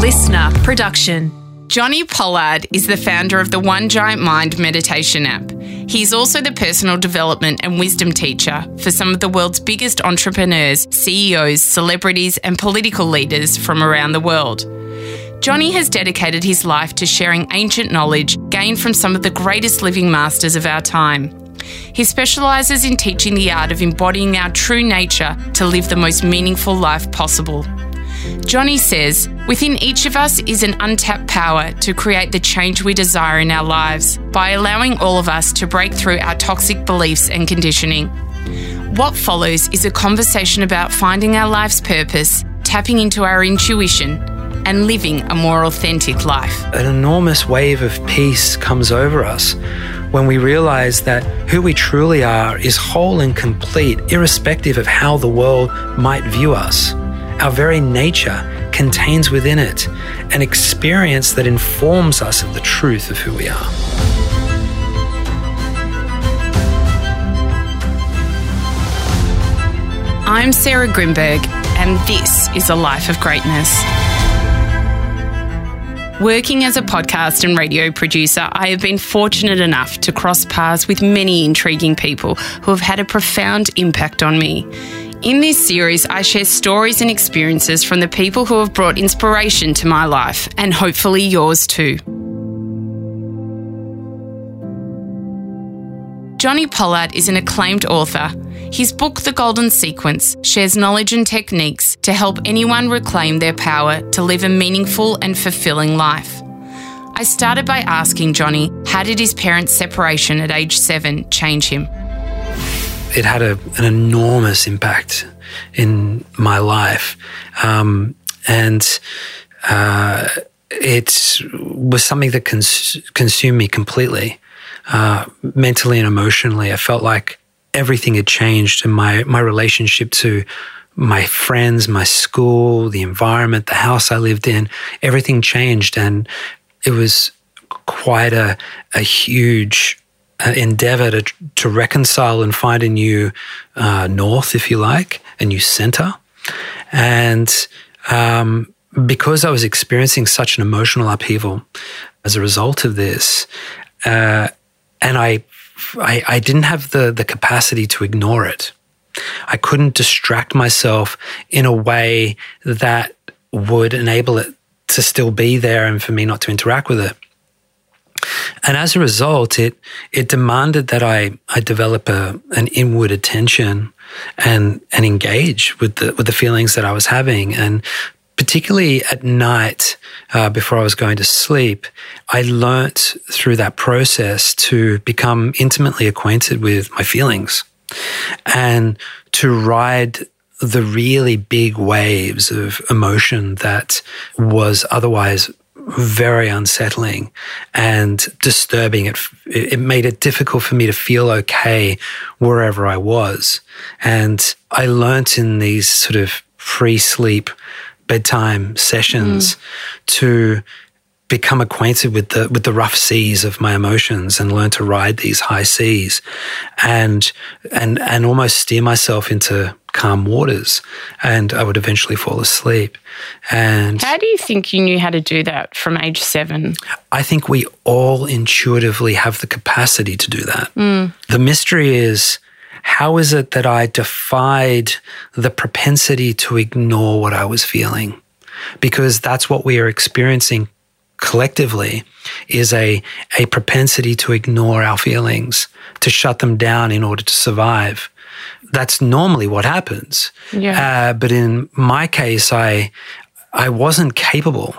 listener production. Jonni Pollard is the founder of the One Giant Mind meditation app. He's also the personal development and wisdom teacher for some of the world's biggest entrepreneurs, CEOs, celebrities, and political leaders from around the world. Jonni has dedicated his life to sharing ancient knowledge gained from some of the greatest living masters of our time. He specialises in teaching the art of embodying our true nature to live the most meaningful life possible. Jonni says, within each of us is an untapped power to create the change we desire in our lives by allowing all of us to break through our toxic beliefs and conditioning. What follows is a conversation about finding our life's purpose, tapping into our intuition, and living a more authentic life. An enormous wave of peace comes over us when we realize that who we truly are is whole and complete, irrespective of how the world might view us. Our very nature contains within it an experience that informs us of the truth of who we are. I'm Sarah Grynberg, and this is A Life of Greatness. Working as a podcast and radio producer, I have been fortunate enough to cross paths with many intriguing people who have had a profound impact on me. In this series, I share stories and experiences from the people who have brought inspiration to my life, and hopefully yours too. Jonni Pollard is an acclaimed author. His book, The Golden Sequence, shares knowledge and techniques to help anyone reclaim their power to live a meaningful and fulfilling life. I started by asking Jonni, how did his parents' separation at age seven change him? It had a, an enormous impact in my life. Um, and uh, it was something that cons- consumed me completely uh, mentally and emotionally. I felt like everything had changed in my my relationship to my friends, my school, the environment, the house I lived in. Everything changed, and it was quite a a huge endeavor to to reconcile and find a new uh, north, if you like, a new center, and. Um, because I was experiencing such an emotional upheaval as a result of this, uh, and I, I, I didn't have the the capacity to ignore it. I couldn't distract myself in a way that would enable it to still be there and for me not to interact with it. And as a result, it it demanded that I I develop a an inward attention and and engage with the with the feelings that I was having. And particularly at night uh, before I was going to sleep, I learnt through that process to become intimately acquainted with my feelings and to ride the really big waves of emotion that was otherwise very unsettling and disturbing. It, it made it difficult for me to feel okay wherever I was. And I learnt in these sort of pre sleep bedtime sessions mm. to become acquainted with the with the rough seas of my emotions and learn to ride these high seas and and and almost steer myself into calm waters and I would eventually fall asleep and How do you think you knew how to do that from age 7 I think we all intuitively have the capacity to do that mm. the mystery is how is it that I defied the propensity to ignore what I was feeling? Because that's what we are experiencing collectively is a, a propensity to ignore our feelings, to shut them down in order to survive. That's normally what happens. Yeah. Uh, but in my case, I, I wasn't capable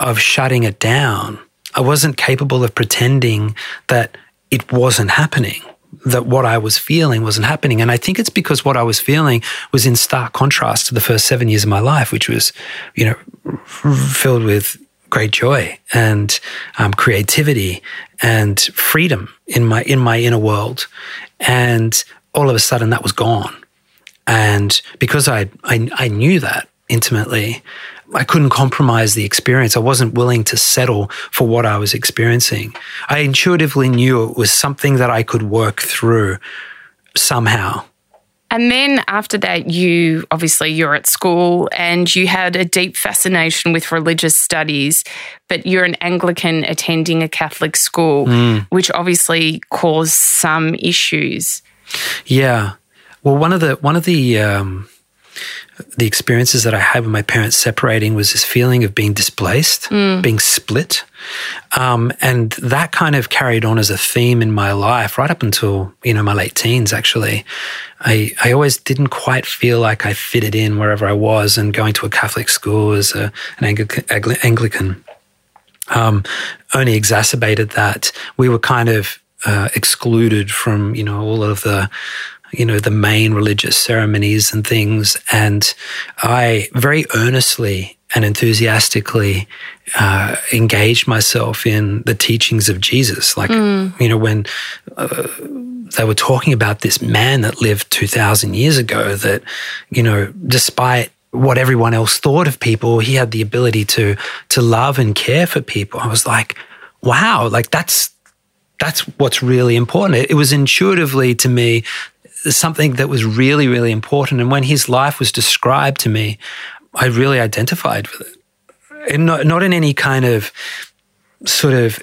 of shutting it down. I wasn't capable of pretending that it wasn't happening that what I was feeling wasn't happening. And I think it's because what I was feeling was in stark contrast to the first seven years of my life, which was, you know, filled with great joy and um, creativity and freedom in my in my inner world. And all of a sudden, that was gone. And because I I, I knew that intimately, I couldn't compromise the experience. I wasn't willing to settle for what I was experiencing. I intuitively knew it was something that I could work through somehow. And then after that, you obviously you're at school and you had a deep fascination with religious studies, but you're an Anglican attending a Catholic school, mm. which obviously caused some issues. Yeah. Well, one of the one of the um, the experiences that I had with my parents separating was this feeling of being displaced, mm. being split. Um, and that kind of carried on as a theme in my life right up until, you know, my late teens, actually. I, I always didn't quite feel like I fitted in wherever I was and going to a Catholic school as a, an Anglican, Anglican um, only exacerbated that. We were kind of uh, excluded from, you know, all of the you know, the main religious ceremonies and things. And I very earnestly and enthusiastically uh, engaged myself in the teachings of Jesus. Like, mm. you know, when uh, they were talking about this man that lived 2,000 years ago, that, you know, despite what everyone else thought of people, he had the ability to to love and care for people. I was like, wow, like that's that's what's really important. It, it was intuitively to me something that was really, really important. And when his life was described to me, I really identified with it. And not, not in any kind of sort of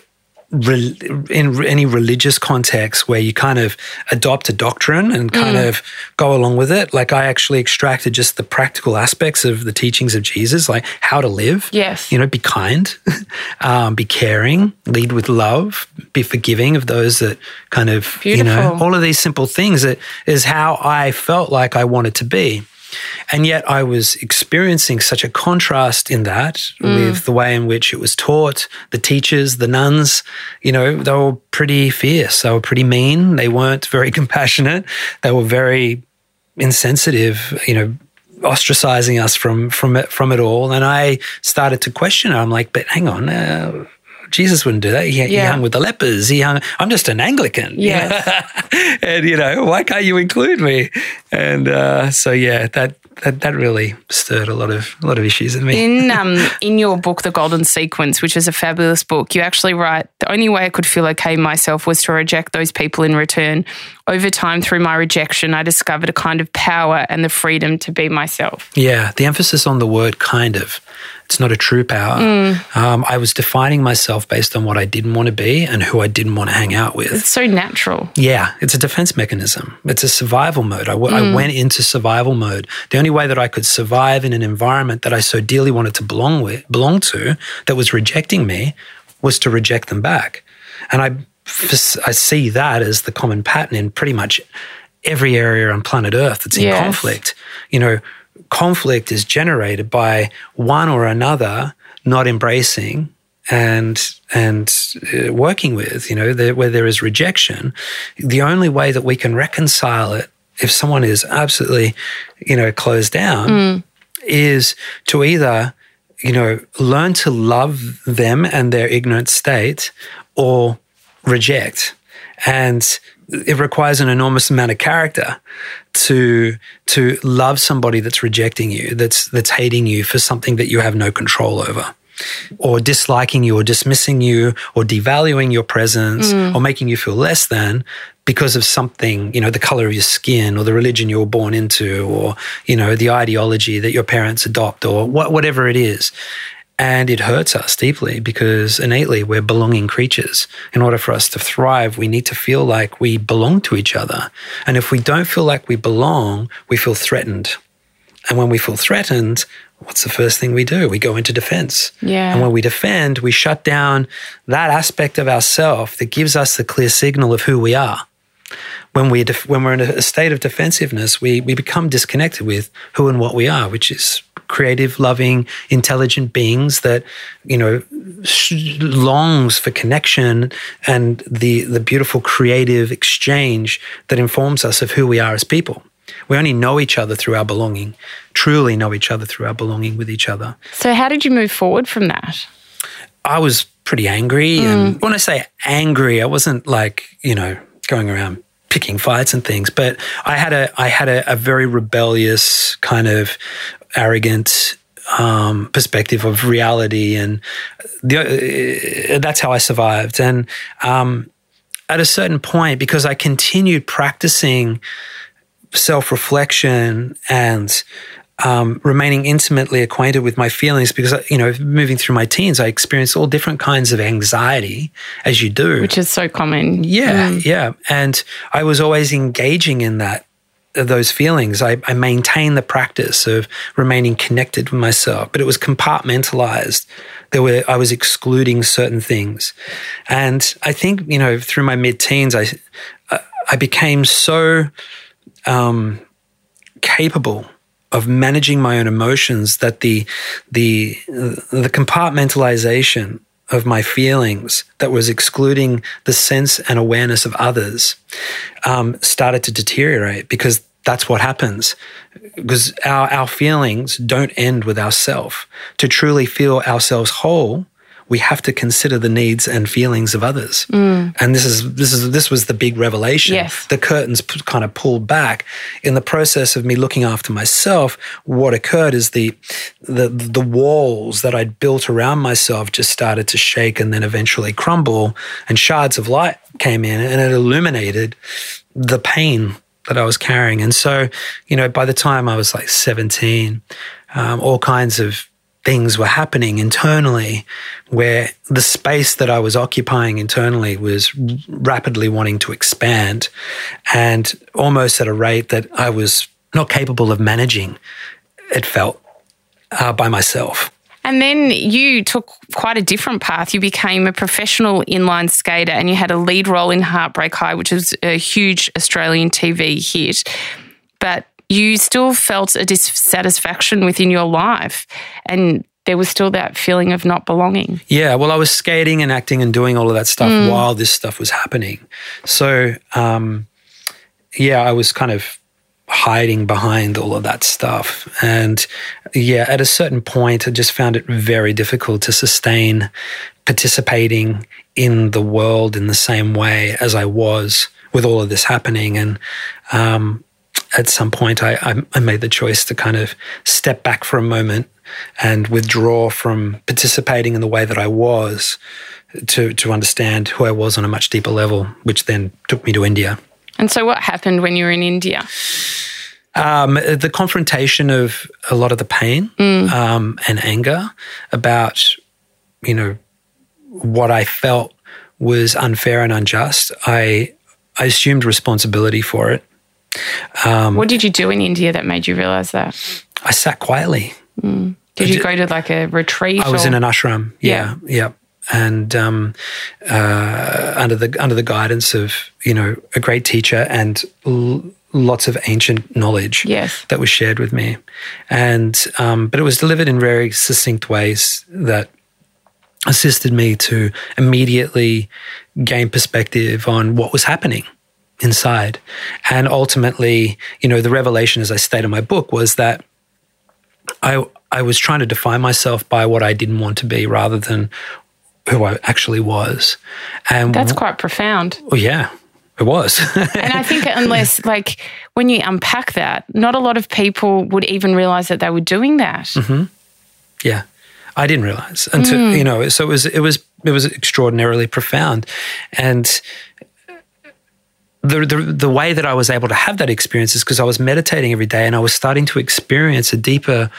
re, in any religious context where you kind of adopt a doctrine and kind mm. of go along with it. Like I actually extracted just the practical aspects of the teachings of Jesus, like how to live. Yes. You know, be kind, um, be caring, lead with love, be forgiving of those that kind of, Beautiful. you know, all of these simple things that is how I felt like I wanted to be. And yet I was experiencing such a contrast in that mm. with the way in which it was taught, the teachers, the nuns, you know, they were pretty fierce. They were pretty mean. They weren't very compassionate. They were very insensitive, you know, ostracizing us from from it from it all. And I started to question it. I'm like, but hang on, uh, Jesus wouldn't do that. He, yeah. he, hung with the lepers. He hung. I'm just an Anglican. Yeah. and you know, why can't you include me? And uh, so yeah, that that, that really stirred a lot of a lot of issues in me. In um in your book, The Golden Sequence, which is a fabulous book, you actually write the only way I could feel okay myself was to reject those people in return. Over time, through my rejection, I discovered a kind of power and the freedom to be myself. Yeah, the emphasis on the word kind of. It's not a true power. Mm. Um, I was defining myself based on what I didn't want to be and who I didn't want to hang out with. It's so natural. Yeah, it's a defense mechanism. It's a survival mode. I, mm. I went into survival mode. The only way that I could survive in an environment that I so dearly wanted to belong with, belong to, that was rejecting me, was to reject them back. And I, I see that as the common pattern in pretty much every area on planet Earth that's in yes. conflict. You know, conflict is generated by one or another not embracing and and uh, working with you know the, where there is rejection the only way that we can reconcile it if someone is absolutely you know closed down mm. is to either you know learn to love them and their ignorant state or reject and it requires an enormous amount of character to to love somebody that's rejecting you, that's that's hating you for something that you have no control over. Or disliking you, or dismissing you, or devaluing your presence, mm. or making you feel less than because of something, you know, the color of your skin, or the religion you were born into, or, you know, the ideology that your parents adopt, or whatever it is. And it hurts us deeply because innately we're belonging creatures. In order for us to thrive, we need to feel like we belong to each other. And if we don't feel like we belong, we feel threatened. And when we feel threatened, what's the first thing we do? We go into defense. Yeah. And when we defend, we shut down that aspect of ourself that gives us the clear signal of who we are. When, we def- when we're in a state of defensiveness, we, we become disconnected with who and what we are, which is creative, loving, intelligent beings that, you know, longs for connection and the, the beautiful creative exchange that informs us of who we are as people. We only know each other through our belonging, truly know each other through our belonging with each other. So, how did you move forward from that? I was pretty angry. Mm. And when I say angry, I wasn't like, you know, going around picking fights and things, but I had a I had a, a very rebellious kind of arrogant um, perspective of reality, and the, uh, that's how I survived. And um, at a certain point, because I continued practicing self reflection and um, remaining intimately acquainted with my feelings because, you know, moving through my teens, I experienced all different kinds of anxiety as you do. Which is so common. Yeah, mm. yeah. And I was always engaging in that those feelings. I, I maintained the practice of remaining connected with myself, but it was compartmentalized. There were I was excluding certain things, and I think you know through my mid teens, I I became so um, capable of managing my own emotions that the the the compartmentalization of my feelings that was excluding the sense and awareness of others um, started to deteriorate because that's what happens. Because our, our feelings don't end with ourself. To truly feel ourselves whole we have to consider the needs and feelings of others. Mm. And this is this is this was the big revelation. Yes. The curtains p- kind of pulled back in the process of me looking after myself. What occurred is the the the walls that I'd built around myself just started to shake and then eventually crumble, and shards of light came in and it illuminated the pain that I was carrying. And so, you know, by the time I was like 17, um, all kinds of things were happening internally where the space that I was occupying internally was rapidly wanting to expand and almost at a rate that I was not capable of managing, it felt, uh, by myself. And then you took quite a different path. You became a professional inline skater and you had a lead role in Heartbreak High, which was a huge Australian TV hit. But you still felt a dissatisfaction within your life and there was still that feeling of not belonging. Yeah, well, I was skating and acting and doing all of that stuff mm. while this stuff was happening. So, um, yeah, I was kind of hiding behind all of that stuff. And yeah, at a certain point, I just found it very difficult to sustain participating in the world in the same way as I was with all of this happening. And um, at some point, I, I, I made the choice to kind of step back for a moment and withdraw from participating in the way that I was to, to understand who I was on a much deeper level, which then took me to India. And so, what happened when you were in India? Um, the confrontation of a lot of the pain mm. um, and anger about, you know, what I felt was unfair and unjust. I I assumed responsibility for it. Um, what did you do in India that made you realize that? I sat quietly. Mm. Did you go to like a retreat? I was or? in an ashram. Yeah, yeah. yeah. And um, uh, under the under the guidance of you know a great teacher and l- lots of ancient knowledge yes. that was shared with me, and um, but it was delivered in very succinct ways that assisted me to immediately gain perspective on what was happening inside. And ultimately, you know, the revelation, as I state in my book, was that I I was trying to define myself by what I didn't want to be rather than who I actually was. And that's quite profound. Well, yeah, it was. and I think unless like when you unpack that, not a lot of people would even realize that they were doing that. Mm-hmm. Yeah. I didn't realize until mm. you know. So it was it was it was extraordinarily profound, and the, the, the way that I was able to have that experience is because I was meditating every day and I was starting to experience a deeper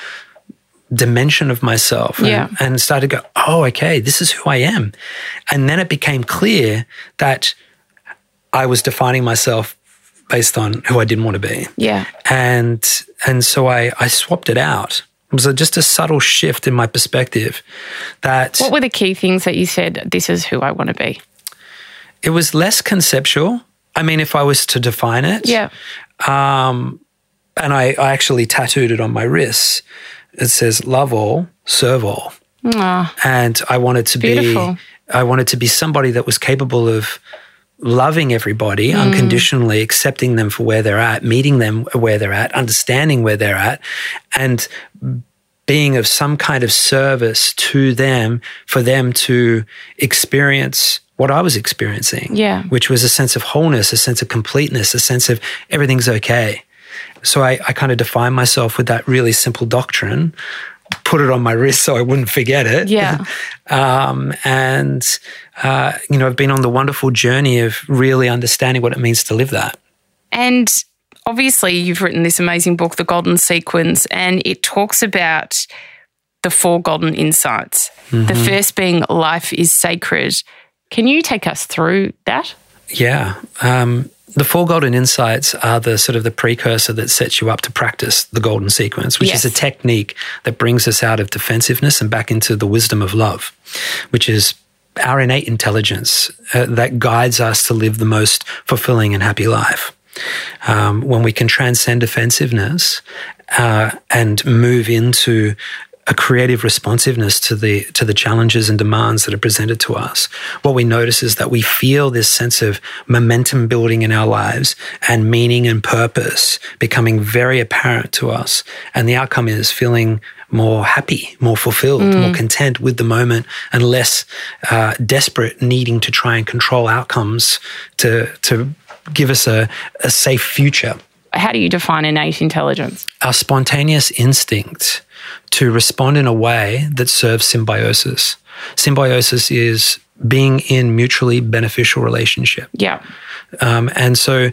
dimension of myself and, yeah. and started to go, oh, okay, this is who I am. And then it became clear that I was defining myself based on who I didn't want to be. Yeah. And and so I, I swapped it out. It was a, just a subtle shift in my perspective that What were the key things that you said, this is who I want to be? It was less conceptual I mean, if I was to define it, yeah. Um, and I, I actually tattooed it on my wrist. It says "Love all, serve all," Aww. and I wanted to Beautiful. be. I wanted to be somebody that was capable of loving everybody mm. unconditionally, accepting them for where they're at, meeting them where they're at, understanding where they're at, and being of some kind of service to them for them to experience what I was experiencing. Yeah. Which was a sense of wholeness, a sense of completeness, a sense of everything's okay. So I, I kind of defined myself with that really simple doctrine, put it on my wrist so I wouldn't forget it. Yeah. um, and, uh, you know, I've been on the wonderful journey of really understanding what it means to live that. And obviously, you've written this amazing book, The Golden Sequence, and it talks about the four golden insights. Mm-hmm. The first being life is sacred. Can you take us through that? Yeah. Um, the four golden insights are the sort of the precursor that sets you up to practice the golden sequence, which yes. is a technique that brings us out of defensiveness and back into the wisdom of love, which is our innate intelligence uh, that guides us to live the most fulfilling and happy life. Um, when we can transcend defensiveness uh, and move into a creative responsiveness to the to the challenges and demands that are presented to us. What we notice is that we feel this sense of momentum building in our lives and meaning and purpose becoming very apparent to us. And the outcome is feeling more happy, more fulfilled, mm. more content with the moment, and less uh, desperate needing to try and control outcomes to to give us a, a safe future. How do you define innate intelligence? Our spontaneous instinct to respond in a way that serves symbiosis. Symbiosis is being in mutually beneficial relationship. Yeah. Um, and so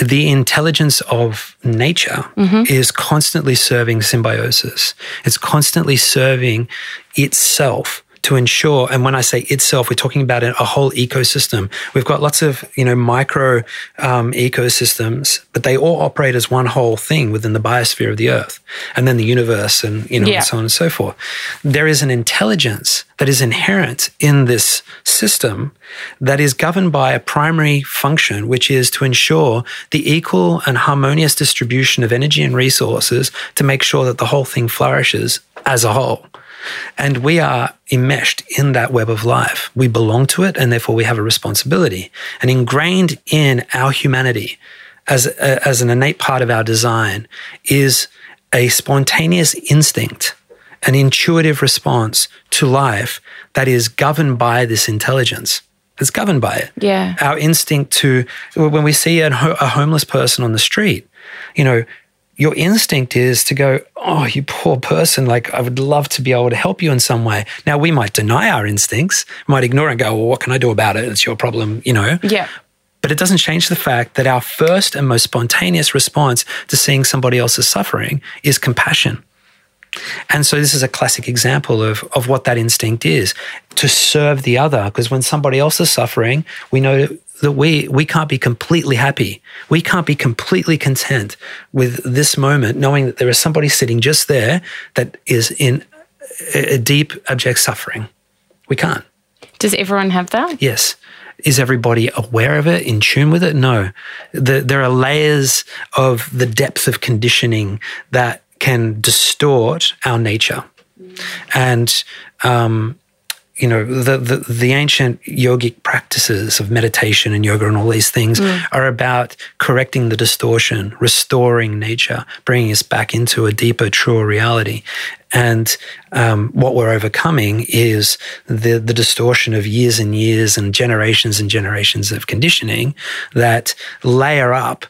the intelligence of nature mm-hmm. is constantly serving symbiosis. It's constantly serving itself to ensure, and when I say itself, we're talking about a whole ecosystem. We've got lots of, you know, micro um, ecosystems, but they all operate as one whole thing within the biosphere of the earth and then the universe and, you know, yeah. and so on and so forth. There is an intelligence that is inherent in this system that is governed by a primary function, which is to ensure the equal and harmonious distribution of energy and resources to make sure that the whole thing flourishes as a whole. And we are enmeshed in that web of life. We belong to it, and therefore we have a responsibility. And ingrained in our humanity as, a, as an innate part of our design is a spontaneous instinct, an intuitive response to life that is governed by this intelligence. It's governed by it. Yeah. Our instinct to, when we see a, a homeless person on the street, you know, your instinct is to go, Oh, you poor person. Like, I would love to be able to help you in some way. Now, we might deny our instincts, might ignore and go, Well, what can I do about it? It's your problem, you know? Yeah. But it doesn't change the fact that our first and most spontaneous response to seeing somebody else's suffering is compassion. And so this is a classic example of, of what that instinct is to serve the other. Because when somebody else is suffering, we know that we we can't be completely happy. We can't be completely content with this moment, knowing that there is somebody sitting just there that is in a, deep, abject suffering. We can't. Does everyone have that? Yes. Is everybody aware of it, in tune with it? No. The, there are layers of the depth of conditioning that can distort our nature. And um, you know the, the, the ancient yogic practices of meditation and yoga and all these things mm. are about correcting the distortion restoring nature bringing us back into a deeper truer reality and um, what we're overcoming is the the distortion of years and years and generations and generations of conditioning that layer up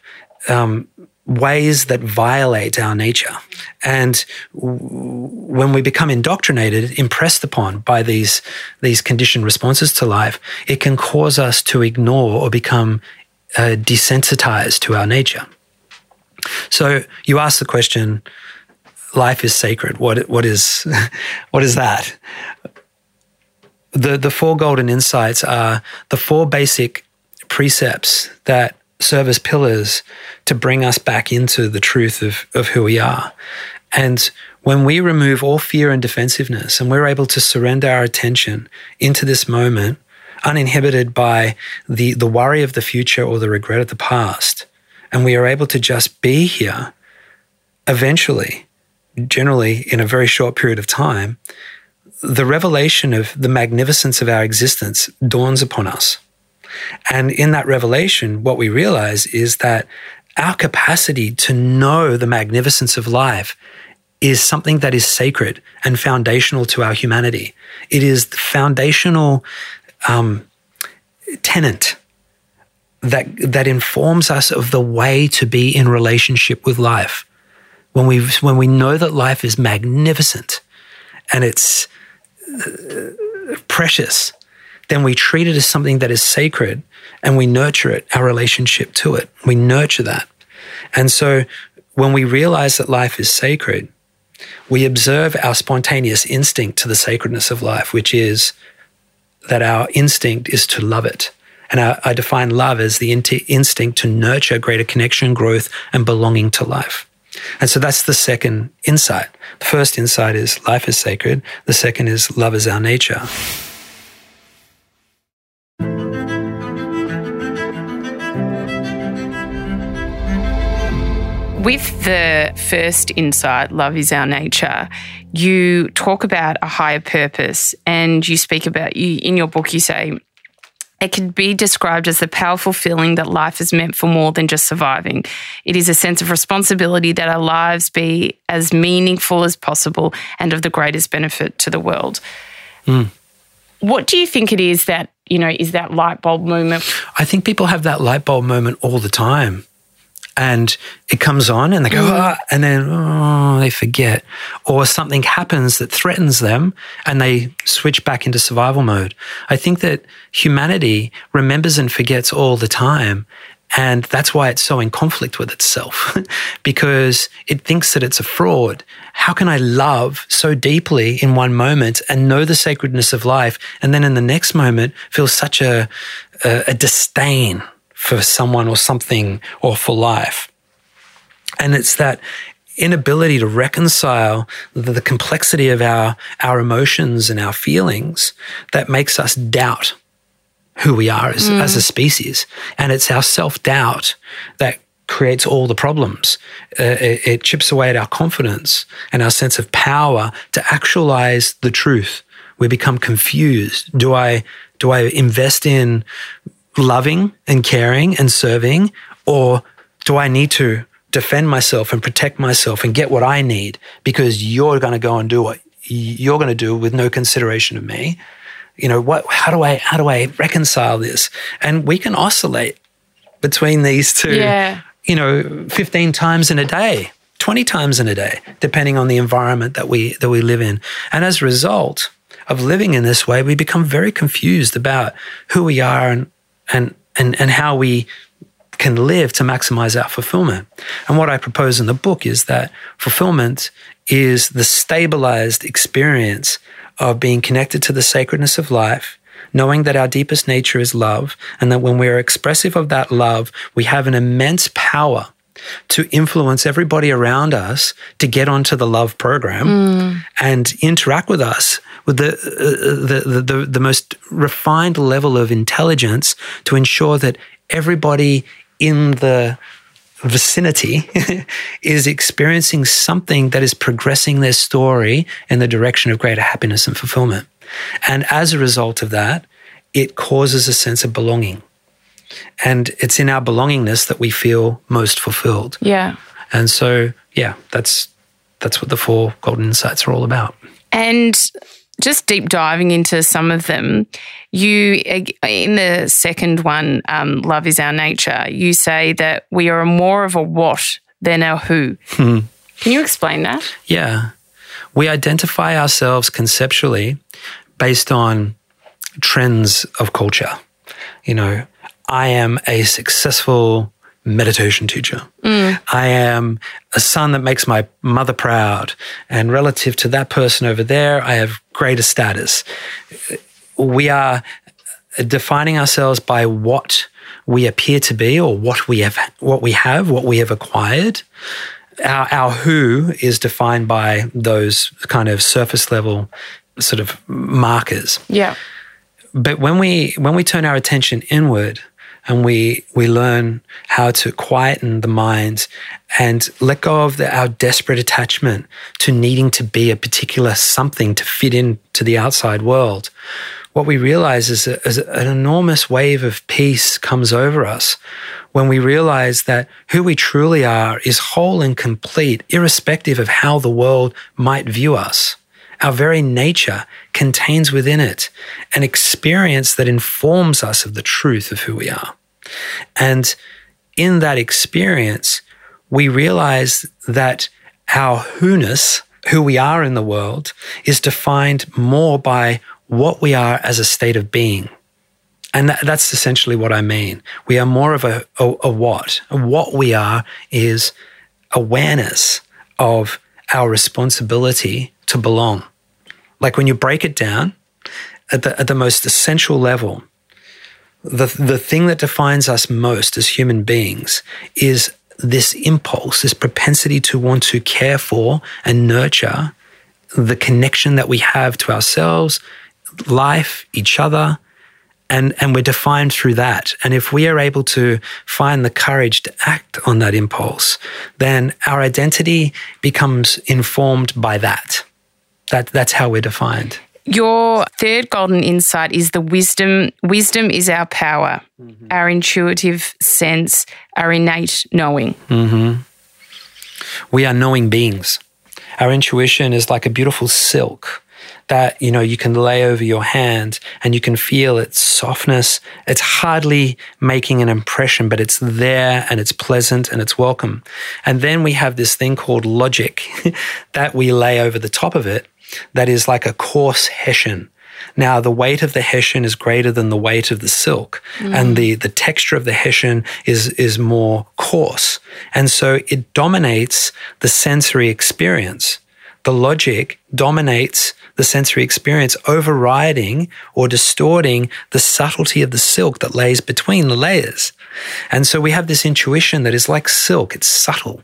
um, ways that violate our nature. And when we become indoctrinated, impressed upon by these, these conditioned responses to life, it can cause us to ignore or become uh, desensitized to our nature. So you ask the question, life is sacred. What, what is, what is that? The, the four golden insights are the four basic precepts that serve as pillars to bring us back into the truth of, of who we are. And when we remove all fear and defensiveness and we're able to surrender our attention into this moment, uninhibited by the, the worry of the future or the regret of the past, and we are able to just be here, eventually, generally in a very short period of time, the revelation of the magnificence of our existence dawns upon us. And in that revelation, what we realize is that our capacity to know the magnificence of life is something that is sacred and foundational to our humanity. It is the foundational um, tenant that that informs us of the way to be in relationship with life. When we when we know that life is magnificent and it's uh, precious then we treat it as something that is sacred and we nurture it, our relationship to it. We nurture that. And so when we realize that life is sacred, we observe our spontaneous instinct to the sacredness of life, which is that our instinct is to love it. And I, I define love as the instinct to nurture greater connection, growth, and belonging to life. And so that's the second insight. The first insight is life is sacred. The second is love is our nature. With the first insight, love is our nature, you talk about a higher purpose and you speak about you in your book you say it can be described as the powerful feeling that life is meant for more than just surviving. It is a sense of responsibility that our lives be as meaningful as possible and of the greatest benefit to the world. Mm. What do you think it is that, you know, is that light bulb moment? I think people have that light bulb moment all the time and it comes on and they go, mm. oh, and then oh, they forget. Or something happens that threatens them and they switch back into survival mode. I think that humanity remembers and forgets all the time. And that's why it's so in conflict with itself because it thinks that it's a fraud. How can I love so deeply in one moment and know the sacredness of life and then in the next moment feel such a, a, a disdain for someone or something or for life. And it's that inability to reconcile the, the, complexity of our, our emotions and our feelings that makes us doubt who we are as, mm. as a species. And it's our self doubt that creates all the problems. Uh, it, it chips away at our confidence and our sense of power to actualize the truth. We become confused. Do I do I invest in loving and caring and serving? Or do I need to defend myself and protect myself and get what I need because you're going to go and do what you're going to do with no consideration of me? You know, what, how do I, how do I reconcile this? And we can oscillate between these two, yeah. you know, 15 times in a day. 20 times in a day depending on the environment that we that we live in and as a result of living in this way we become very confused about who we are and and and and how we can live to maximize our fulfillment. And what I propose in the book is that fulfillment is the stabilized experience of being connected to the sacredness of life, knowing that our deepest nature is love, and that when we're expressive of that love, we have an immense power to influence everybody around us to get onto the love program mm. and interact with us with the, uh, the, the, the, the most refined level of intelligence to ensure that everybody in the vicinity is experiencing something that is progressing their story in the direction of greater happiness and fulfillment. And as a result of that, it causes a sense of belonging. And it's in our belongingness that we feel most fulfilled. Yeah. And so, yeah, that's that's what the four golden insights are all about. And just deep diving into some of them, you in the second one, um, "Love is our nature." You say that we are more of a what than a who. Hmm. Can you explain that? Yeah, we identify ourselves conceptually based on trends of culture. You know, I am a successful meditation teacher. Mm. I am a son that makes my mother proud. And relative to that person over there, I have greater status. We are defining ourselves by what we appear to be or what we have what we have, what we have acquired. Our, our who is defined by those kind of surface level sort of markers. Yeah. But when we when we turn our attention inward, and we we learn how to quieten the mind and let go of the, our desperate attachment to needing to be a particular something to fit into the outside world. What we realize is, a, is an enormous wave of peace comes over us when we realize that who we truly are is whole and complete, irrespective of how the world might view us. Our very nature contains within it an experience that informs us of the truth of who we are. And in that experience, we realize that our who-ness, who we are in the world, is defined more by what we are as a state of being And that, that's essentially what I mean. We are more of a, a, a what. What we are is awareness of our responsibility to belong. Like when you break it down at the, at the most essential level, the, the thing that defines us most as human beings is this impulse, this propensity to want to care for and nurture the connection that we have to ourselves, life, each other, and, and we're defined through that. And if we are able to find the courage to act on that impulse, then our identity becomes informed by that. That that's how we're defined. Your third golden insight is the wisdom. Wisdom is our power, mm-hmm. our intuitive sense, our innate knowing. Mm-hmm. We are knowing beings. Our intuition is like a beautiful silk that you know you can lay over your hand and you can feel its softness it's hardly making an impression but it's there and it's pleasant and it's welcome and then we have this thing called logic that we lay over the top of it that is like a coarse hessian now, the weight of the hessian is greater than the weight of the silk, mm. and the, the texture of the hessian is, is more coarse. And so it dominates the sensory experience. The logic dominates the sensory experience, overriding or distorting the subtlety of the silk that lays between the layers. And so we have this intuition that is like silk, it's subtle.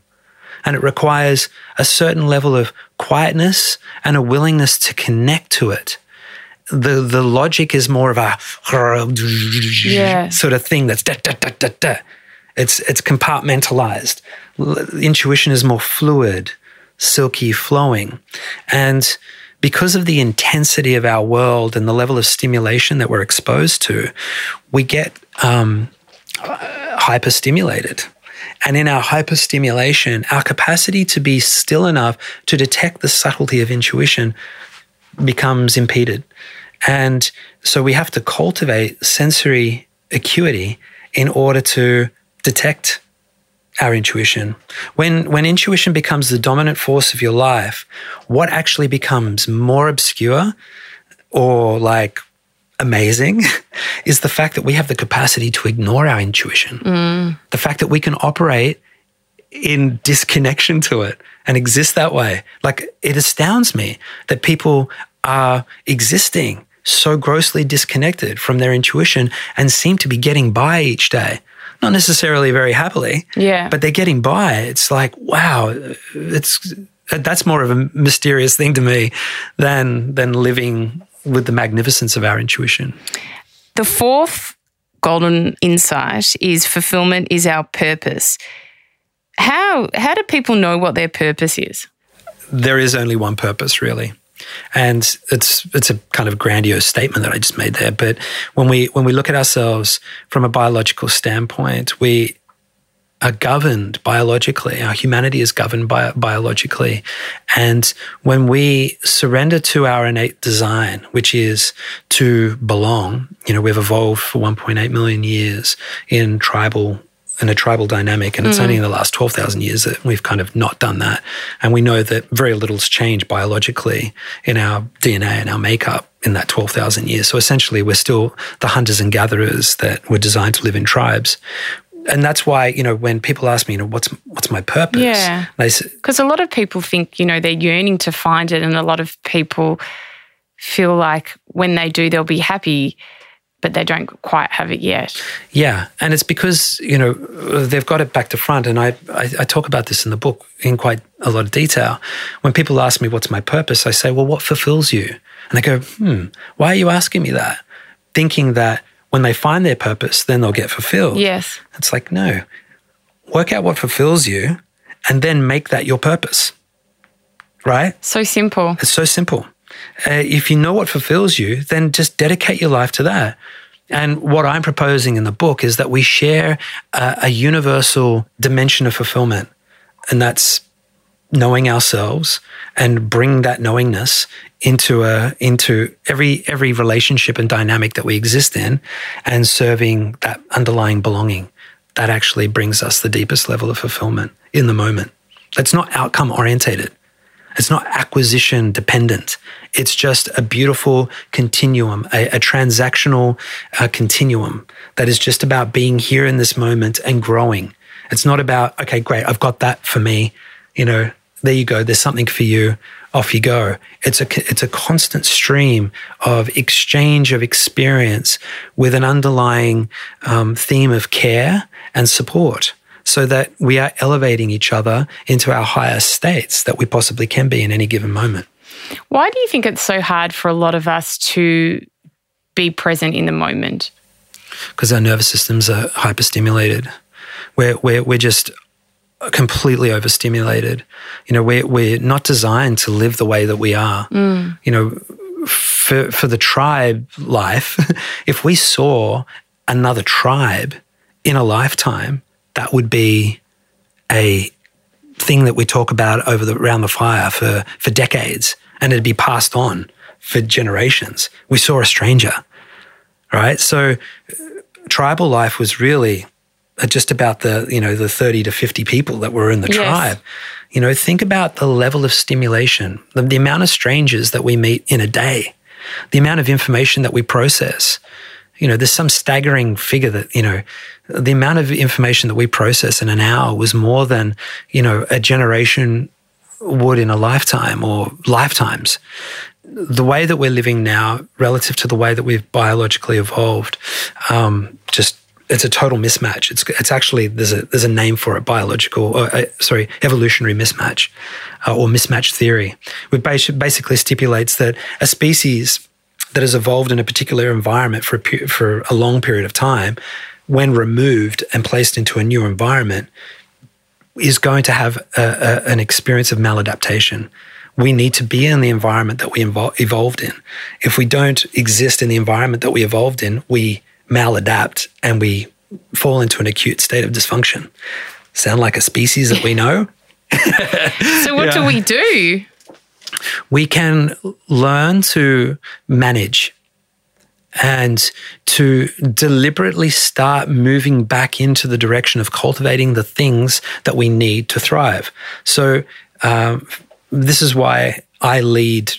And it requires a certain level of quietness and a willingness to connect to it. The, the logic is more of a yeah. sort of thing that's da, da, da, da, da. It's, it's compartmentalized. Intuition is more fluid, silky, flowing. And because of the intensity of our world and the level of stimulation that we're exposed to, we get um, hyperstimulated. And in our hyperstimulation, our capacity to be still enough to detect the subtlety of intuition becomes impeded. And so we have to cultivate sensory acuity in order to detect our intuition. When when intuition becomes the dominant force of your life, what actually becomes more obscure or like amazing is the fact that we have the capacity to ignore our intuition. Mm. The fact that we can operate in disconnection to it and exist that way. Like it astounds me that people are existing so grossly disconnected from their intuition and seem to be getting by each day not necessarily very happily. Yeah. But they're getting by. It's like, wow, it's that's more of a mysterious thing to me than than living with the magnificence of our intuition. The fourth golden insight is fulfillment is our purpose. How how do people know what their purpose is? There is only one purpose, really. And it's it's a kind of grandiose statement that I just made there. But when we when we look at ourselves from a biological standpoint, we are governed biologically. Our humanity is governed by, biologically. And when we surrender to our innate design, which is to belong, you know, we've evolved for 1.8 million years in tribal in a tribal dynamic. And it's mm only in the last 12,000 years that we've kind of not done that. And we know that very little's changed biologically in our DNA and our makeup in that 12,000 years. So essentially, we're still the hunters and gatherers that were designed to live in tribes. And that's why, you know, when people ask me, you know, what's what's my purpose? Yeah. Because a lot of people think, you know, they're yearning to find it. And a lot of people feel like when they do, they'll be happy but they don't quite have it yet. Yeah, and it's because you know they've got it back to front, and I, I, I talk about this in the book in quite a lot of detail. When people ask me what's my purpose, I say, well, what fulfills you? And they go, hmm, why are you asking me that? Thinking that when they find their purpose, then they'll get fulfilled. Yes, it's like no, work out what fulfills you, and then make that your purpose. Right? So simple. It's so simple. Uh, if you know what fulfills you, then just dedicate your life to that. And what I'm proposing in the book is that we share a, a universal dimension of fulfillment, and that's knowing ourselves and bring that knowingness into a into every every relationship and dynamic that we exist in and serving that underlying belonging that actually brings us the deepest level of fulfillment in the moment it's not outcome orientated It's not acquisition dependent. It's just a beautiful continuum, a, a transactional uh, continuum that is just about being here in this moment and growing. It's not about, okay, great, I've got that for me. You know, there you go. There's something for you. Off you go. It's a it's a constant stream of exchange of experience with an underlying um, theme of care and support, so that we are elevating each other into our highest states that we possibly can be in any given moment. Why do you think it's so hard for a lot of us to be present in the moment? Because our nervous systems are hyperstimulated. We're, we're, we're just completely overstimulated. You know, we're, we're not designed to live the way that we are. Mm. You know, for, for the tribe life, if we saw another tribe in a lifetime, that would be a thing that we talk about over the around the fire for, for decades and it'd be passed on for generations. We saw a stranger, right? So tribal life was really just about the you know the 30 to 50 people that were in the yes. tribe. You know think about the level of stimulation the, the, amount of strangers that we meet in a day the amount of information that we process. You know there's some staggering figure that you know the amount of information that we process in an hour was more than you know a generation would in a lifetime or lifetimes. The way that we're living now relative to the way that we've biologically evolved um, just it's a total mismatch. It's it's actually there's a there's a name for it, biological, or, uh, sorry, evolutionary mismatch, uh, or mismatch theory, which basically stipulates that a species that has evolved in a particular environment for a, for a long period of time, when removed and placed into a new environment, is going to have a, a, an experience of maladaptation. We need to be in the environment that we evolved in. If we don't exist in the environment that we evolved in, we maladapt and we fall into an acute state of dysfunction. Sound like a species that we know? so, what yeah. do we do? We can learn to manage and to deliberately start moving back into the direction of cultivating the things that we need to thrive. So, um, this is why I lead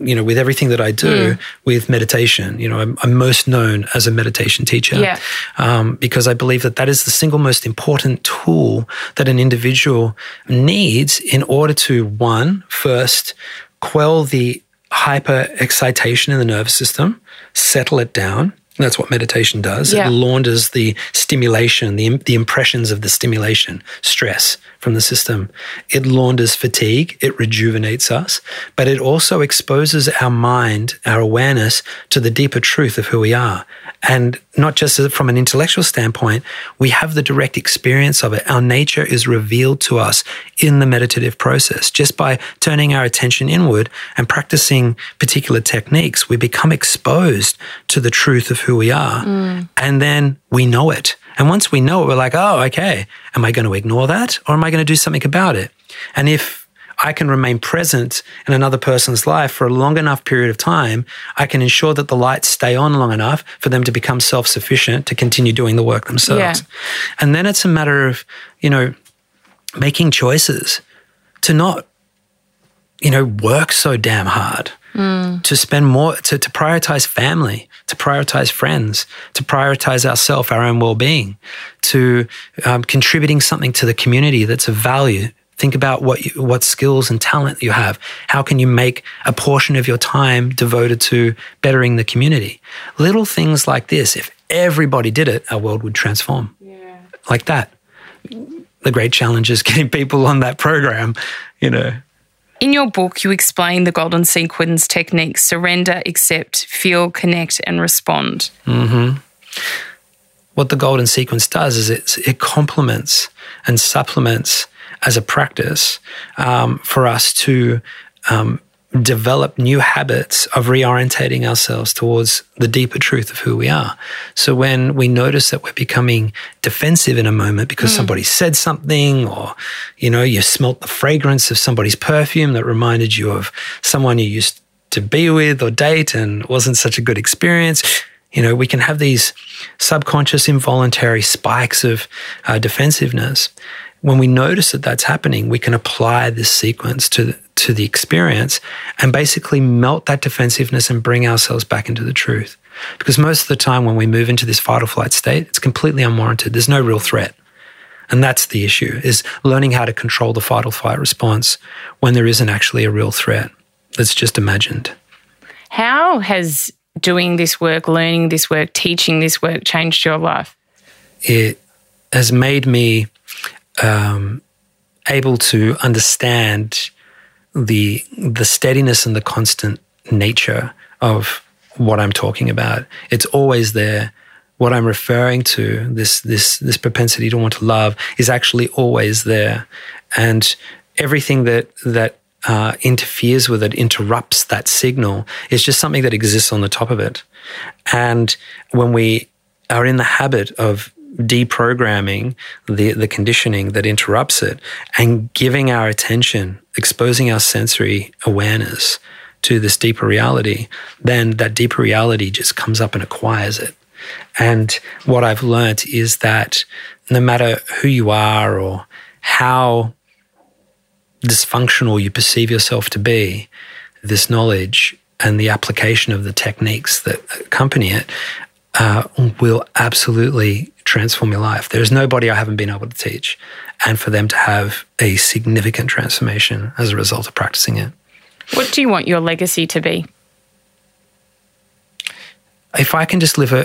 you know, with everything that I do mm. with meditation, you know, I'm, I'm, most known as a meditation teacher yeah. um, because I believe that that is the single most important tool that an individual needs in order to, one, first quell the hyper excitation in the nervous system, settle it down, that's what meditation does. Yeah. It launders the stimulation, the, the impressions of the stimulation, stress from the system. It launders fatigue, it rejuvenates us, but it also exposes our mind, our awareness to the deeper truth of who we are. And not just from an intellectual standpoint, we have the direct experience of it. Our nature is revealed to us in the meditative process. Just by turning our attention inward and practicing particular techniques, we become exposed to the truth of who we are. Mm. And then we know it. And once we know it, we're like, oh, okay, am I going to ignore that or am I going to do something about it? And if I can remain present in another person's life for a long enough period of time, I can ensure that the lights stay on long enough for them to become self sufficient to continue doing the work themselves. Yeah. And then it's a matter of, you know, making choices to not, you know, work so damn hard. Mm. To spend more, to, to prioritize family, to prioritize friends, to prioritize ourself, our own well being, to um, contributing something to the community that's of value Think about what you, what skills and talent you have. How can you make a portion of your time devoted to bettering the community? Little things like this. If everybody did it, our world would transform. Yeah. Like that. The great challenge is getting people on that program, you know. In your book, you explain the golden sequence techniques surrender, accept, feel, connect, and respond. Mm-hmm. What the golden sequence does is it, it complements and supplements as a practice um, for us to um, develop new habits of reorientating ourselves towards the deeper truth of who we are. So when we notice that we're becoming defensive in a moment because mm. somebody said something or you know you smelt the fragrance of somebody's perfume that reminded you of someone you used to be with or date and wasn't such a good experience, you know, we can have these subconscious involuntary spikes of uh, defensiveness when we notice that that's happening, we can apply this sequence to the, to the experience and basically melt that defensiveness and bring ourselves back into the truth. Because most of the time, when we move into this fight or flight state, it's completely unwarranted. There's no real threat. And that's the issue is learning how to control the fight or flight response when there isn't actually a real threat that's just imagined. How has doing this work, learning this work, teaching this work changed your life? It has made me um, able to understand the the steadiness and the constant nature of what I'm talking about. It's always there. What I'm referring to, this this this propensity to want to love, is actually always there, and everything that that uh, interferes with it, interrupts that signal, is just something that exists on the top of it. And when we are in the habit of deprogramming the, the conditioning that interrupts it and giving our attention, exposing our sensory awareness to this deeper reality, then that deeper reality just comes up and acquires it. And what I've learned is that no matter who you are or how dysfunctional you perceive yourself to be, this knowledge and the application of the techniques that accompany it uh, will absolutely transform your life. There's nobody I haven't been able to teach, and for them to have a significant transformation as a result of practicing it. What do you want your legacy to be? If I can just live a,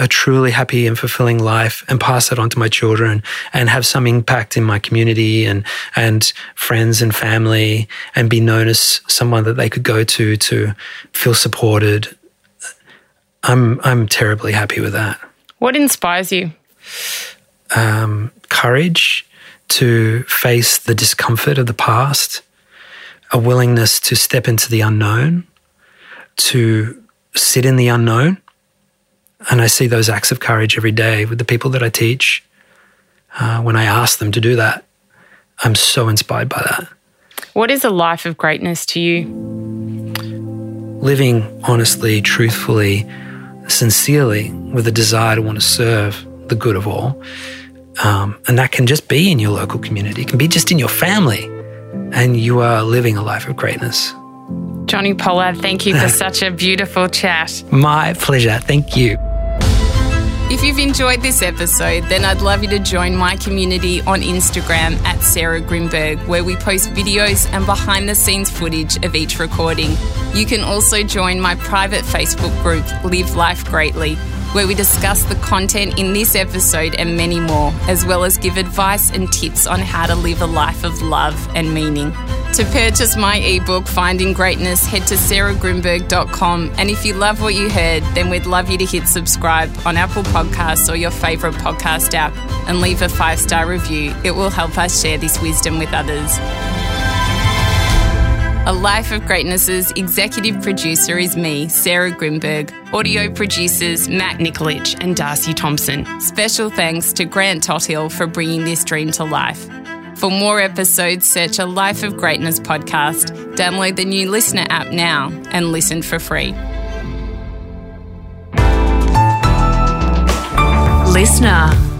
a, a, truly happy and fulfilling life and pass it on to my children and have some impact in my community and, and friends and family and be known as someone that they could go to to feel supported, I'm, I'm terribly happy with that. What inspires you? Um, courage to face the discomfort of the past, a willingness to step into the unknown, to sit in the unknown. And I see those acts of courage every day with the people that I teach. Uh, when I ask them to do that, I'm so inspired by that. What is a life of greatness to you? Living honestly, truthfully, sincerely, with a desire to want to serve the good of all. Um, and that can just be in your local community, it can be just in your family. And you are living a life of greatness. Jonni Pollard, thank you for such a beautiful chat. My pleasure. Thank you. If you've enjoyed this episode, then I'd love you to join my community on Instagram at Sarah Grynberg, where we post videos and behind the scenes footage of each recording. You can also join my private Facebook group, Live Life Greatly, where we discuss the content in this episode and many more, as well as give advice and tips on how to live a life of love and meaning. To purchase my ebook, Finding Greatness, head to sarahgrynberg.com. And if you love what you heard, then we'd love you to hit subscribe on Apple Podcasts or your favourite podcast app and leave a five star review. It will help us share this wisdom with others. A Life of Greatness's executive producer is me, Sarah Grynberg. Audio producers Matt Nikolic and Darcy Thompson. Special thanks to Grant Tothill for bringing this dream to life. For more episodes, search a Life of Greatness podcast, download the new LiSTNR app now, and listen for free. LiSTNR.